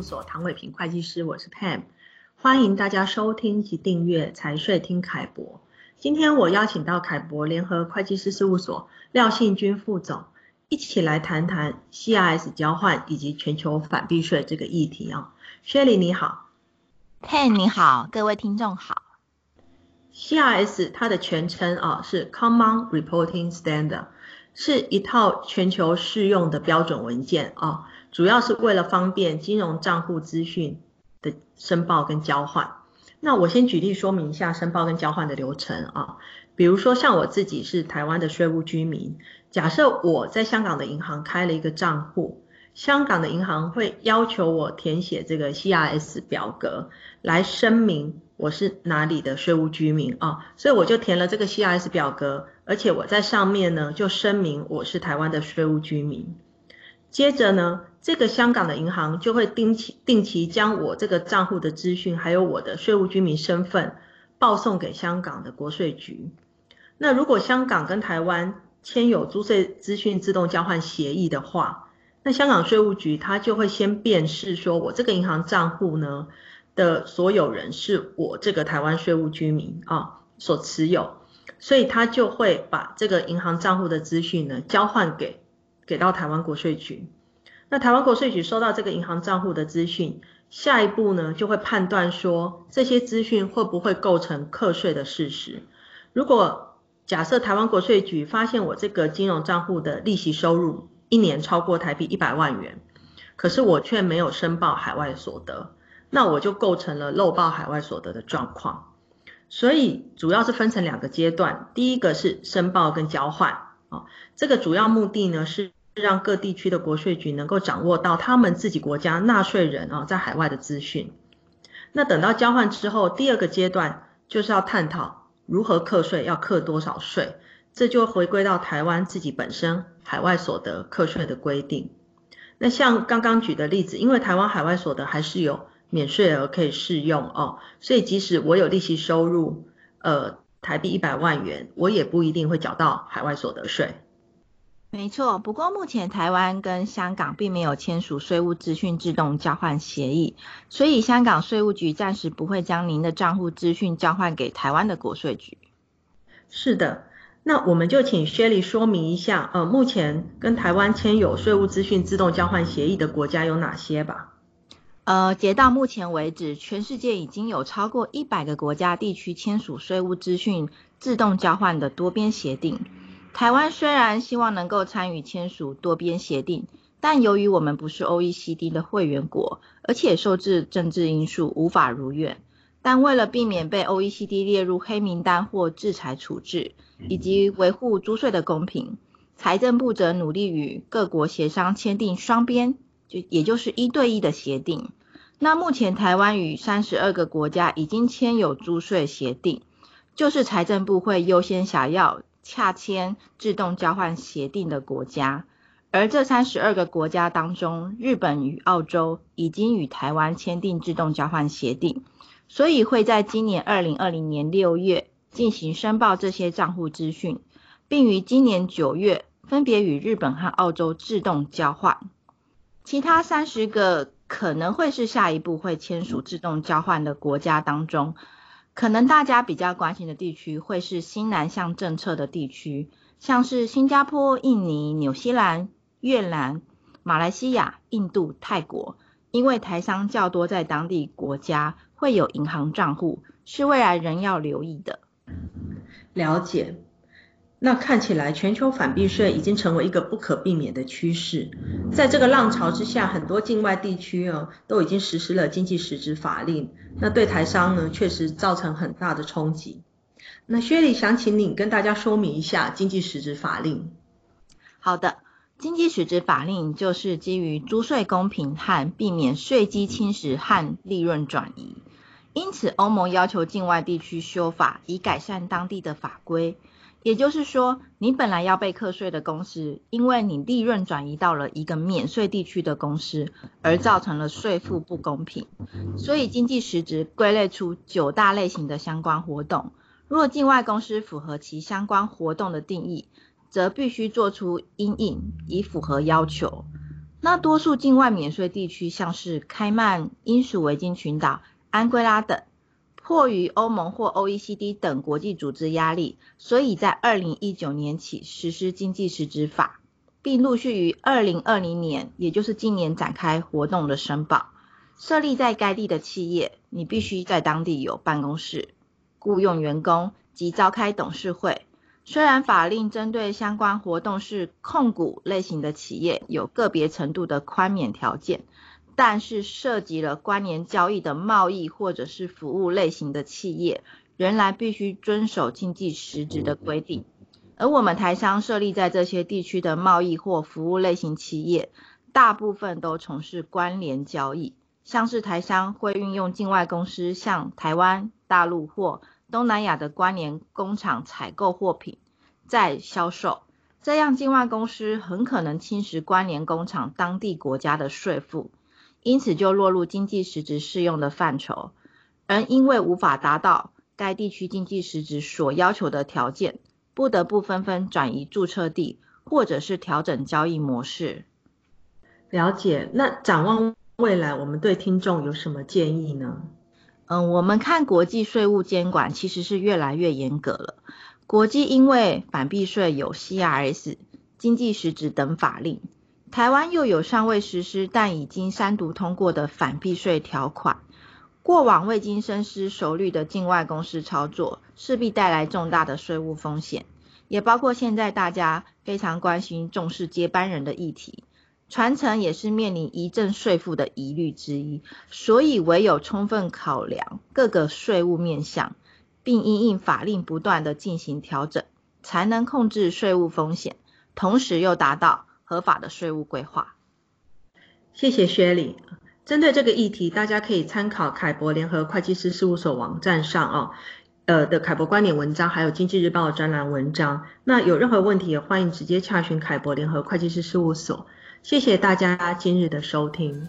务所唐伟平会计师，我是 Pam，欢迎大家收听及订阅财税听凯博。今天我邀请到凯博联合会计师事务所廖信军副总，一起来谈谈 CRS 交换以及全球反避税这个议题啊。Shirley 你好，Pam 你好，各位听众好。CRS 它的全称啊是 Common Reporting Standard，是一套全球适用的标准文件啊。主要是为了方便金融账户资讯的申报跟交换。那我先举例说明一下申报跟交换的流程啊。比如说像我自己是台湾的税务居民，假设我在香港的银行开了一个账户，香港的银行会要求我填写这个 CRS 表格来声明我是哪里的税务居民啊。所以我就填了这个 CRS 表格，而且我在上面呢就声明我是台湾的税务居民。接着呢，这个香港的银行就会定期定期将我这个账户的资讯，还有我的税务居民身份报送给香港的国税局。那如果香港跟台湾签有租税资讯自动交换协议的话，那香港税务局它就会先辨识说我这个银行账户呢的所有人是我这个台湾税务居民啊所持有，所以它就会把这个银行账户的资讯呢交换给。给到台湾国税局，那台湾国税局收到这个银行账户的资讯，下一步呢就会判断说这些资讯会不会构成课税的事实。如果假设台湾国税局发现我这个金融账户的利息收入一年超过台币一百万元，可是我却没有申报海外所得，那我就构成了漏报海外所得的状况。所以主要是分成两个阶段，第一个是申报跟交换啊，这个主要目的呢是。让各地区的国税局能够掌握到他们自己国家纳税人啊在海外的资讯。那等到交换之后，第二个阶段就是要探讨如何课税，要课多少税，这就回归到台湾自己本身海外所得课税的规定。那像刚刚举的例子，因为台湾海外所得还是有免税额可以适用哦，所以即使我有利息收入，呃，台币一百万元，我也不一定会缴到海外所得税。没错，不过目前台湾跟香港并没有签署税务资讯自动交换协议，所以香港税务局暂时不会将您的账户资讯交换给台湾的国税局。是的，那我们就请 Shirley 说明一下，呃，目前跟台湾签有税务资讯自动交换协议的国家有哪些吧？呃，截到目前为止，全世界已经有超过一百个国家地区签署税务资讯自动交换的多边协定。台湾虽然希望能够参与签署多边协定，但由于我们不是 OECD 的会员国，而且受制政治因素无法如愿。但为了避免被 OECD 列入黑名单或制裁处置，以及维护租税的公平，财政部则努力与各国协商签订双边，就也就是一对一的协定。那目前台湾与三十二个国家已经签有租税协定，就是财政部会优先想要。洽签自动交换协定的国家，而这三十二个国家当中，日本与澳洲已经与台湾签订自动交换协定，所以会在今年二零二零年六月进行申报这些账户资讯，并于今年九月分别与日本和澳洲自动交换。其他三十个可能会是下一步会签署自动交换的国家当中。可能大家比较关心的地区会是新南向政策的地区，像是新加坡、印尼、纽西兰、越南、马来西亚、印度、泰国，因为台商较多在当地国家会有银行账户，是未来人要留意的。了解。那看起来全球反避税已经成为一个不可避免的趋势，在这个浪潮之下，很多境外地区哦都已经实施了经济实质法令，那对台商呢确实造成很大的冲击。那薛里想请你跟大家说明一下经济实质法令。好的，经济实质法令就是基于租税公平和避免税基侵蚀和利润转移，因此欧盟要求境外地区修法，以改善当地的法规。也就是说，你本来要被课税的公司，因为你利润转移到了一个免税地区的公司，而造成了税负不公平。所以经济实质归类出九大类型的相关活动。若境外公司符合其相关活动的定义，则必须做出因应，以符合要求。那多数境外免税地区，像是开曼、英属维京群岛、安圭拉等，迫于欧盟或 OECD 等国际组织压力，所以在二零一九年起实施经济实质法，并陆续于二零二零年，也就是今年展开活动的申报。设立在该地的企业，你必须在当地有办公室、雇佣员工及召开董事会。虽然法令针对相关活动是控股类型的企业有个别程度的宽免条件，但是涉及了关联交易的贸易或者是服务类型的企业，仍然必须遵守经济实质的规定。而我们台商设立在这些地区的贸易或服务类型企业，大部分都从事关联交易，像是台商会运用境外公司向台湾、大陆或东南亚的关联工厂采购货品，再销售，这样境外公司很可能侵蚀关联工厂当地国家的税负，因此就落入经济实质适用的范畴。而因为无法达到该地区经济实质所要求的条件，不得不纷纷转移注册地，或者是调整交易模式。了解。那展望未来，我们对听众有什么建议呢？嗯，我们看国际税务监管其实是越来越严格了。国际因为反避税有 CRS、经济实质等法令，台湾又有尚未实施但已经三读通过的反避税条款，过往未经深思熟虑的境外公司操作，势必带来重大的税务风险，也包括现在大家非常关心重视接班人的议题。传承也是面临遗赠税负的疑虑之一，所以唯有充分考量各个税务面向，并因应法令不断地进行调整，才能控制税务风险，同时又达到合法的税务规划。谢谢薛理。针对这个议题，大家可以参考凯博联合会计师事务所网站上哦，呃的凯博观点文章，还有经济日报的专栏文章。那有任何问题，也欢迎直接洽询凯博联合会计师事务所。谢谢大家今日的收听。